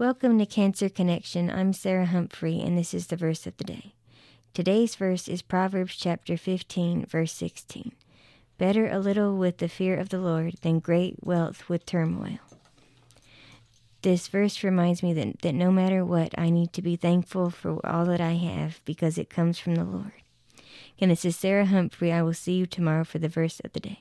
Welcome to Cancer Connection. I'm Sarah Humphrey, and this is the verse of the day. Today's verse is Proverbs chapter 15, verse 16. Better a little with the fear of the Lord than great wealth with turmoil. This verse reminds me that, that no matter what, I need to be thankful for all that I have because it comes from the Lord. And this is Sarah Humphrey. I will see you tomorrow for the verse of the day.